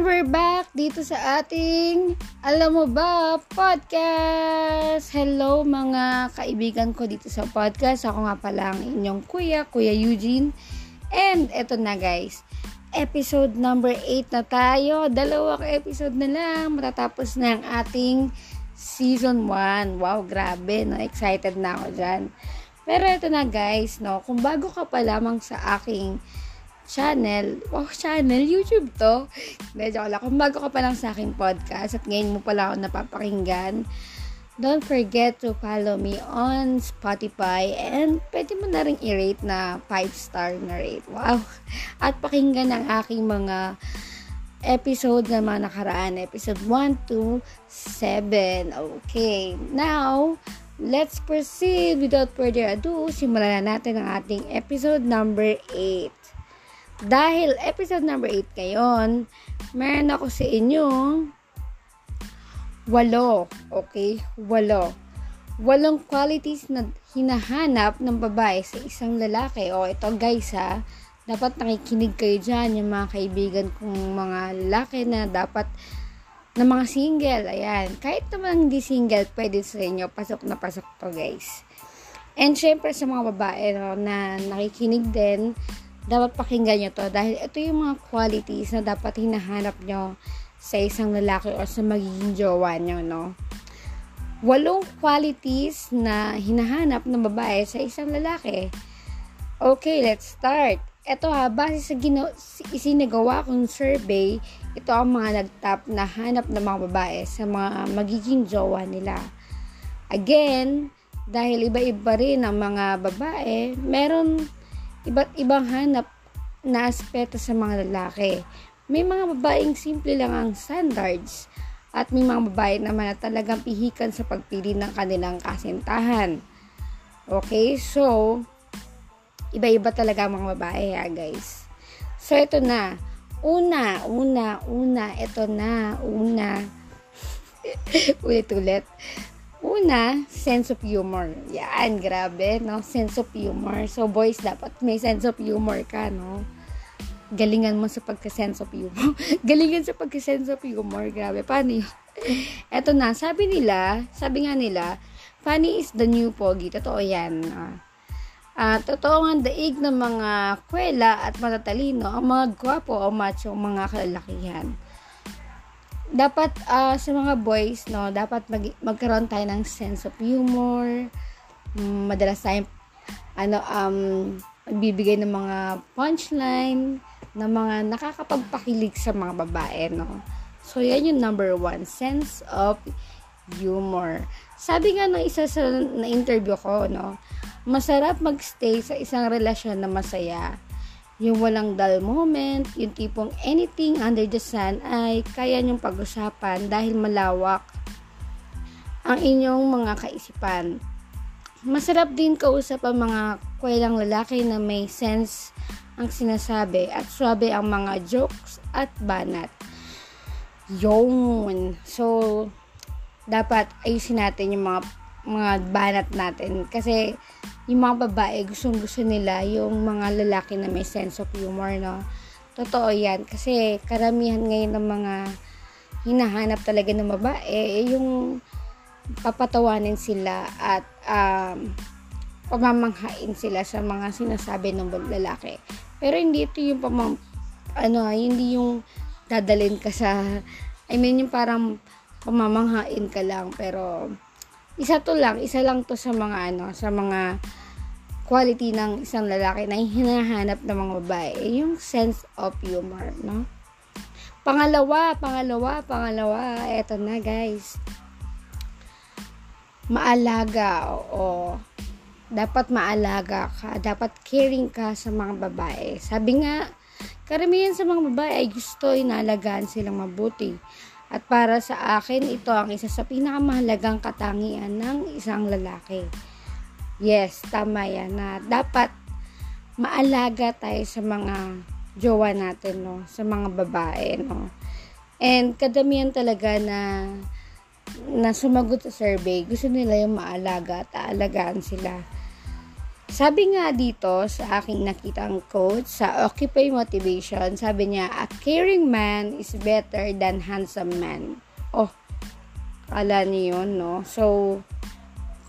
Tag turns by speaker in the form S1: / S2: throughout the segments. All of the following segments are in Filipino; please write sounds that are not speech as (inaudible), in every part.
S1: And we're back dito sa ating Alam Mo Ba Podcast! Hello mga kaibigan ko dito sa podcast. Ako nga pala ang inyong kuya, Kuya Eugene. And eto na guys, episode number 8 na tayo. Dalawang episode na lang. Matatapos na ang ating season 1. Wow, grabe. No? Excited na ako dyan. Pero eto na guys, no? kung bago ka pa lamang sa aking channel, oh channel, YouTube to. Medyo lang. Kung bago ka pa lang sa aking podcast at ngayon mo pala ako napapakinggan, don't forget to follow me on Spotify and pwede mo na rin i-rate na 5 star na rate. Wow! At pakinggan ang aking mga episode na mga nakaraan. Episode 1 to 7. Okay. Now, let's proceed without further ado. Simulan na natin ang ating episode number 8. Dahil episode number 8 ngayon, meron ako sa inyo walo. Okay? Walo. Walong qualities na hinahanap ng babae sa isang lalaki. O ito guys ha, dapat nakikinig kayo dyan yung mga kaibigan kong mga lalaki na dapat na mga single. Ayan. Kahit naman hindi single, pwede sa inyo. Pasok na pasok to guys. And syempre sa mga babae no, na nakikinig din, dapat pakinggan nyo to dahil ito yung mga qualities na dapat hinahanap nyo sa isang lalaki o sa magiging jowa nyo, no? Walong qualities na hinahanap ng babae sa isang lalaki. Okay, let's start. Ito ha, base sa gino- isinagawa kong survey, ito ang mga nagtap na hanap ng mga babae sa mga magiging jowa nila. Again, dahil iba-iba rin ang mga babae, meron iba't ibang hanap na aspeto sa mga lalaki. May mga babaeng simple lang ang standards at may mga babae naman na talagang pihikan sa pagpili ng kanilang kasintahan. Okay, so iba-iba talaga ang mga babae ha guys. So ito na. Una, una, una, ito na, una. (laughs) Ulit-ulit. Una, sense of humor. Yan, grabe, no? Sense of humor. So, boys, dapat may sense of humor ka, no? Galingan mo sa pagka-sense of humor. (laughs) Galingan sa pagka-sense of humor. Grabe, paano yun? Eto na, sabi nila, sabi nga nila, funny is the new pogi. Totoo yan. Uh, uh, totoo nga daig ng mga kwela at matatalino ang mga gwapo o macho mga kalalakihan dapat uh, sa mga boys, no, dapat mag, magkaroon tayo ng sense of humor. Um, madalas tayong ano um magbibigay ng mga punchline na mga nakakapagpakilig sa mga babae, no. So yan yung number one, sense of humor. Sabi nga ng isa sa na interview ko, no, masarap magstay sa isang relasyon na masaya yung walang dull moment, yung tipong anything under the sun ay kaya nyong pag-usapan dahil malawak ang inyong mga kaisipan. Masarap din kausap ang mga kwelang lalaki na may sense ang sinasabi at swabe ang mga jokes at banat. Yun. So, dapat ayusin natin yung mga mga banat natin kasi yung mga babae, gustong gusto nila yung mga lalaki na may sense of humor, no? Totoo yan. Kasi karamihan ngayon ng mga hinahanap talaga ng babae, eh, yung papatawanin sila at um, pamamanghain sila sa mga sinasabi ng lalaki. Pero hindi ito yung pamam, ano, hindi yung dadalin ka sa, I mean, yung parang pamamanghain ka lang, pero isa to lang, isa lang to sa mga ano, sa mga quality ng isang lalaki na hinahanap ng mga babae, yung sense of humor, no? Pangalawa, pangalawa, pangalawa, eto na guys. Maalaga, o dapat maalaga ka, dapat caring ka sa mga babae. Sabi nga, karamihan sa mga babae ay gusto inalagaan silang mabuti. At para sa akin, ito ang isa sa pinakamahalagang katangian ng isang lalaki Yes, tama yan na dapat maalaga tayo sa mga jowa natin, no? Sa mga babae, no? And kadamihan talaga na na sumagot sa survey, gusto nila yung maalaga at aalagaan sila. Sabi nga dito sa aking nakitang quote sa Occupy Motivation, sabi niya, a caring man is better than handsome man. Oh, kala niyo yun, no? So,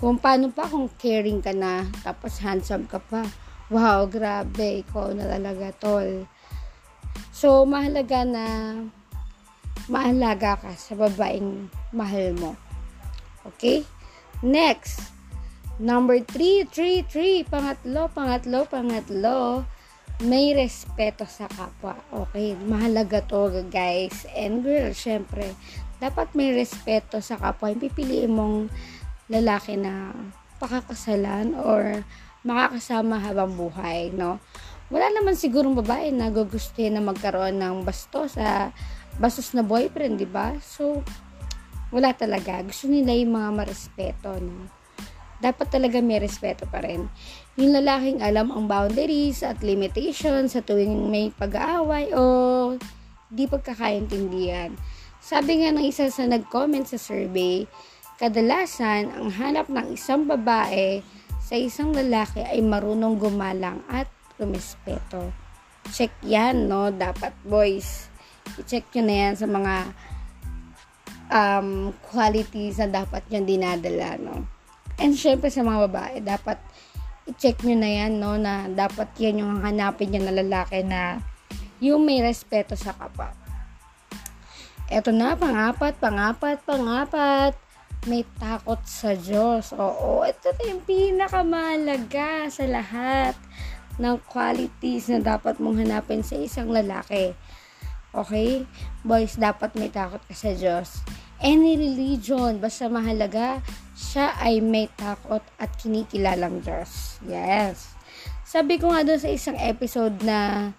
S1: kung paano pa kung caring ka na, tapos handsome ka pa. Wow, grabe, ikaw na talaga, tol. So, mahalaga na mahalaga ka sa babaeng mahal mo. Okay? Next, Number 3, 3, 3. Pangatlo, pangatlo, pangatlo. May respeto sa kapwa. Okay, mahalaga to guys. And girl, syempre, dapat may respeto sa kapwa. Yung pipiliin mong lalaki na pakakasalan or makakasama habang buhay, no? Wala naman sigurong babae na gugustuhin na magkaroon ng basto sa bastos na boyfriend, di ba? So, wala talaga. Gusto nila yung mga marespeto, no? Dapat talaga may respeto pa rin. Yung lalaking alam ang boundaries at limitations sa tuwing may pag-aaway o di pagkakaintindihan. Sabi nga ng isa sa nag-comment sa survey, kadalasan ang hanap ng isang babae sa isang lalaki ay marunong gumalang at rumespeto. Check yan, no? Dapat, boys. I-check nyo na yan sa mga um, qualities na dapat nyo dinadala, no? And syempre sa mga babae, dapat i-check nyo na yan, no, na dapat yan yung hanapin nyo na lalaki na yung may respeto sa kapwa. Eto na, pangapat, pangapat, pangapat. May takot sa Diyos. Oo, ito na yung pinakamalaga sa lahat ng qualities na dapat mong hanapin sa isang lalaki. Okay? Boys, dapat may takot ka sa Diyos. Any religion, basta mahalaga, siya ay may takot at kinikilalang Diyos. Yes. Sabi ko nga doon sa isang episode na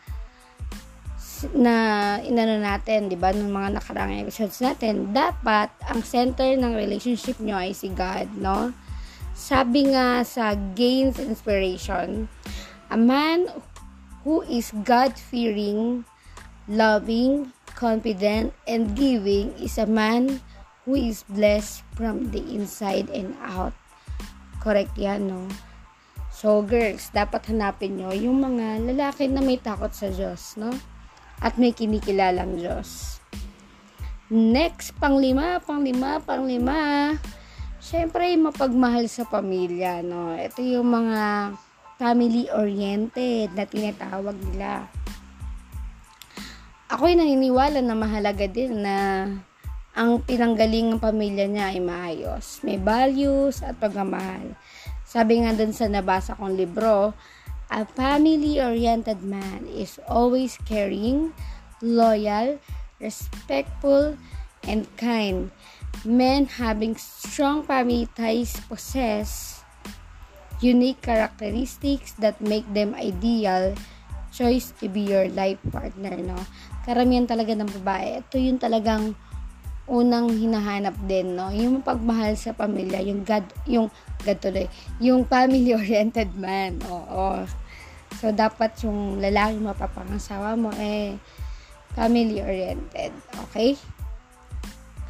S1: na inano natin, 'di ba, ng mga nakarang episodes natin, dapat ang center ng relationship nyo ay si God, no? Sabi nga sa Gains Inspiration, a man who is God-fearing, loving, confident, and giving is a man who is blessed from the inside and out. Correct yan, no? So, girls, dapat hanapin nyo yung mga lalaki na may takot sa Diyos, no? At may kinikilalang Diyos. Next, panglima, panglima, panglima. Siyempre, mapagmahal sa pamilya, no? Ito yung mga family-oriented na tinatawag nila. Ako'y naniniwala na mahalaga din na ang pinanggaling ng pamilya niya ay maayos. May values at pagmamahal. Sabi nga dun sa nabasa kong libro, a family-oriented man is always caring, loyal, respectful, and kind. Men having strong family ties possess unique characteristics that make them ideal choice to be your life partner, no? Karamihan talaga ng babae, ito yung talagang unang hinahanap din, no? Yung pagmahal sa pamilya, yung God, yung God tuloy, yung family-oriented man. Oo. So, dapat yung lalaki mapapangasawa mo, eh, family-oriented. Okay?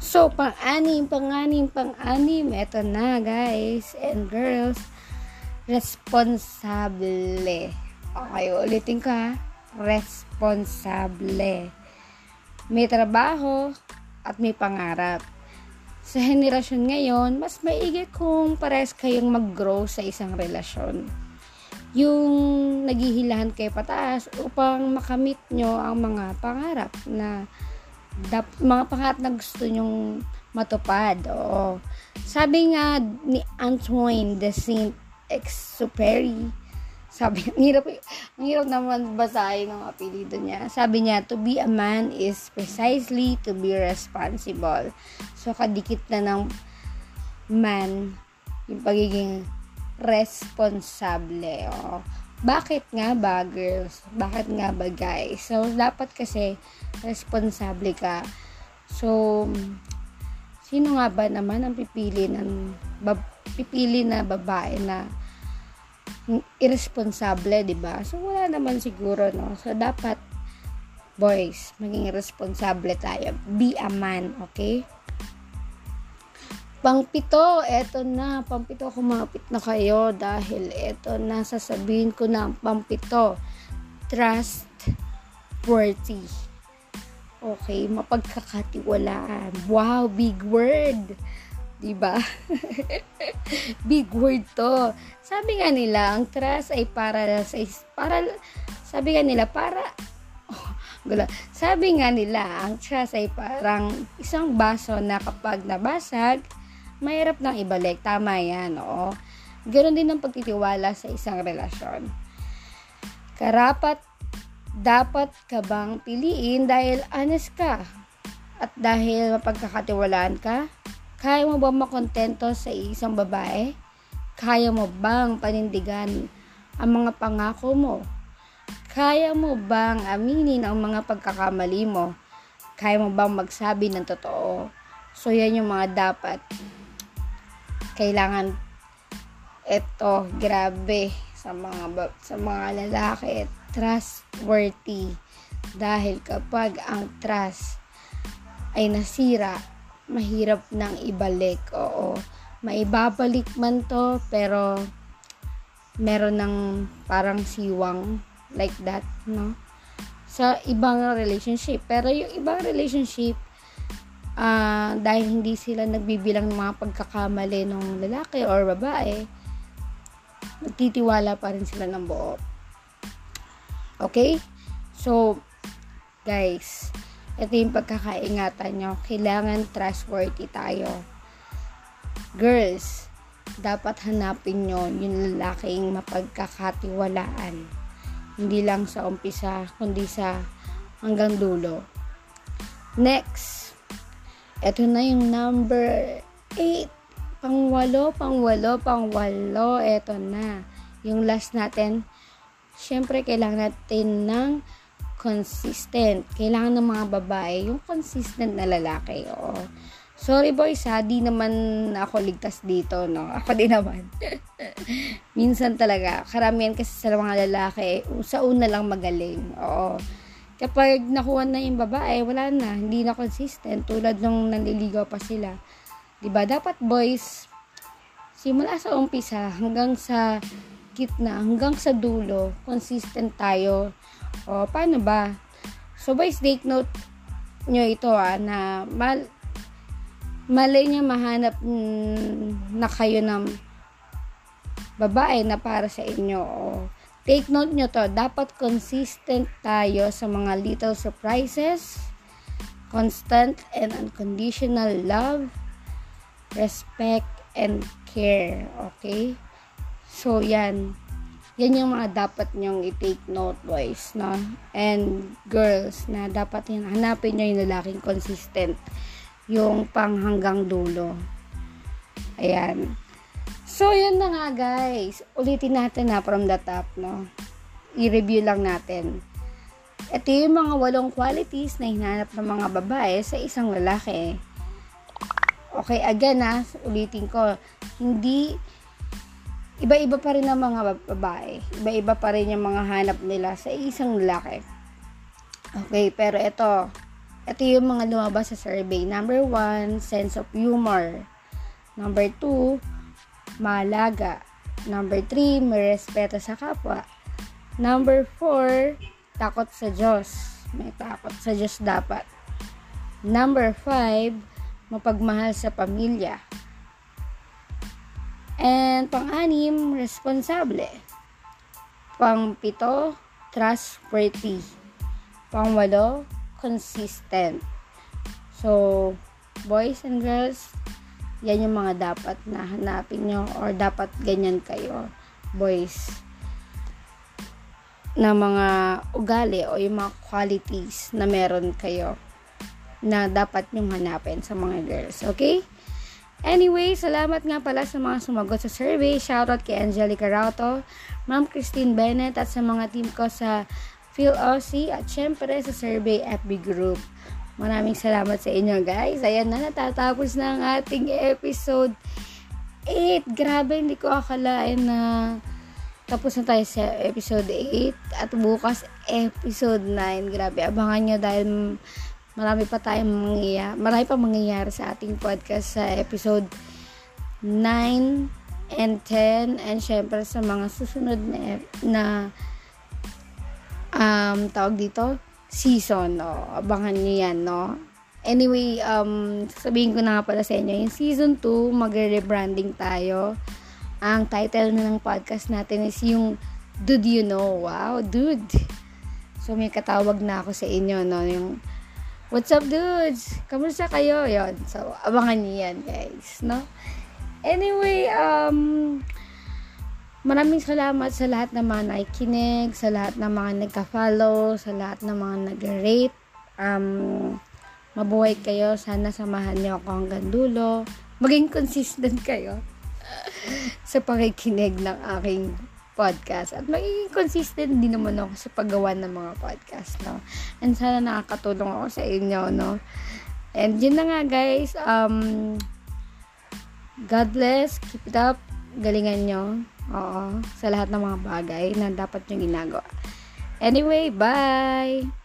S1: So, pang-anim, pang-anim, pang-anim, eto na, guys and girls, responsable. Okay, ulitin ka, responsable. May trabaho, at may pangarap. Sa henerasyon ngayon, mas maigi kung pares kayong mag-grow sa isang relasyon. Yung naghihilahan kayo pataas upang makamit nyo ang mga pangarap na dap, mga pangarap na gusto nyong matupad. Oo. Sabi nga ni Antoine de Saint-Exupéry, sabi, (laughs) ang hirap, ang hirap naman basahin ng apelido niya. Sabi niya, to be a man is precisely to be responsible. So, kadikit na ng man yung pagiging responsable. Oh. Bakit nga ba, girls? Bakit nga ba, guys? So, dapat kasi responsable ka. So, sino nga ba naman ang pipili ng bab- pipili na babae na irresponsable, 'di ba? So wala naman siguro, no. So dapat boys, maging responsable tayo. Be a man, okay? Pangpito, eto na. Pangpito, kumapit na kayo dahil eto na, sasabihin ko na ang pangpito. Trust worthy. Okay, mapagkakatiwalaan. Wow, big word. 'Di ba? (laughs) big word 'to. Sabi nga nila, ang trust ay para sa para sabi nga nila para oh, (laughs) gula. Sabi nga nila, ang trust ay parang isang baso na kapag nabasag, mahirap nang ibalik. Tama yan, oo. Ganon din ang pagtitiwala sa isang relasyon. Karapat, dapat ka bang piliin dahil honest ka? At dahil mapagkakatiwalaan ka? Kaya mo bang makontento sa isang babae? Kaya mo bang panindigan ang mga pangako mo? Kaya mo bang aminin ang mga pagkakamali mo? Kaya mo bang magsabi ng totoo? So, yan yung mga dapat kailangan ito grabe sa mga sa mga lalaki trustworthy dahil kapag ang trust ay nasira mahirap nang ibalik oo maibabalik man to pero meron ng parang siwang like that no sa ibang relationship pero yung ibang relationship uh, dahil hindi sila nagbibilang ng mga pagkakamali ng lalaki or babae, nagtitiwala pa rin sila ng buo. Okay? So, guys, ito yung pagkakaingatan nyo. Kailangan trustworthy tayo. Girls, dapat hanapin nyo yung lalaking mapagkakatiwalaan. Hindi lang sa umpisa, kundi sa hanggang dulo. Next, ito na yung number 8. Pangwalo, pangwalo, pangwalo. Ito na. Yung last natin. Siyempre, kailangan natin ng consistent. Kailangan ng mga babae, yung consistent na lalaki. Oo. Sorry boys ha, di naman ako ligtas dito, no? Ako din naman. (laughs) Minsan talaga, karamihan kasi sa mga lalaki, sa una lang magaling. Oo kapag nakuha na yung babae, wala na, hindi na consistent tulad nung nanliligaw pa sila. ba? Dapat boys simula sa umpisa hanggang sa gitna, hanggang sa dulo, consistent tayo. O paano ba? So boys, take note nyo ito ah, na mal malay niya mahanap na kayo ng babae na para sa inyo. O, Take note nyo to, dapat consistent tayo sa mga little surprises, constant and unconditional love, respect, and care. Okay? So, yan. Yan yung mga dapat nyong i-take note, boys, no? And girls, na dapat yun, hanapin nyo yung lalaking consistent. Yung pang hanggang dulo. Ayan. So, yun na nga guys. Ulitin natin na from the top, no? I-review lang natin. Ito yung mga walong qualities na hinanap ng mga babae sa isang lalaki. Okay, again na, ulitin ko. Hindi, iba-iba pa rin ang mga babae. Iba-iba pa rin yung mga hanap nila sa isang lalaki. Okay, pero ito, ito yung mga lumabas sa survey. Number one, sense of humor. Number two, malaga. Number 3, may respeto sa kapwa. Number 4, takot sa Diyos. May takot sa Diyos dapat. Number 5, mapagmahal sa pamilya. And pang-anim, responsable. Pang-pito, trustworthy. Pang-walo, consistent. So, boys and girls, yan yung mga dapat na hanapin nyo or dapat ganyan kayo boys na mga ugali o yung mga qualities na meron kayo na dapat nyong hanapin sa mga girls. Okay? Anyway, salamat nga pala sa mga sumagot sa survey. Shoutout kay Angelica Rauto, Ma'am Christine Bennett at sa mga team ko sa Phil Aussie at syempre sa survey FB group. Maraming salamat sa inyo guys. Ayan na, natatapos na ang ating episode 8. Grabe, hindi ko akalain na tapos na tayo sa episode 8 at bukas episode 9. Grabe, abangan nyo dahil marami pa tayong mangyayari, marami pa mangyayari sa ating podcast sa episode 9 and 10 and syempre sa mga susunod na, na um, tawag dito season no? Abangan niyo yan no? Anyway um sabihin ko na nga pala sa inyo yung season 2 magre-rebranding tayo. Ang title na ng podcast natin is yung Dude You Know. Wow dude! So may katawag na ako sa inyo no? Yung What's up dudes? Kamusta kayo? Yon. So, abangan niyo yan, guys, no? Anyway, um, maraming salamat sa lahat ng mga nakikinig, sa lahat ng mga nagka-follow, sa lahat ng mga nag-rate. Um, mabuhay kayo. Sana samahan niyo ako hanggang dulo. Maging consistent kayo (laughs) sa pakikinig ng aking podcast. At magiging consistent din naman ako sa paggawa ng mga podcast, no? And sana nakakatulong ako sa inyo, no? And yun na nga, guys. Um, God bless. Keep it up. Galingan nyo. Oo. Sa lahat ng mga bagay na dapat nyo ginagawa. Anyway, bye!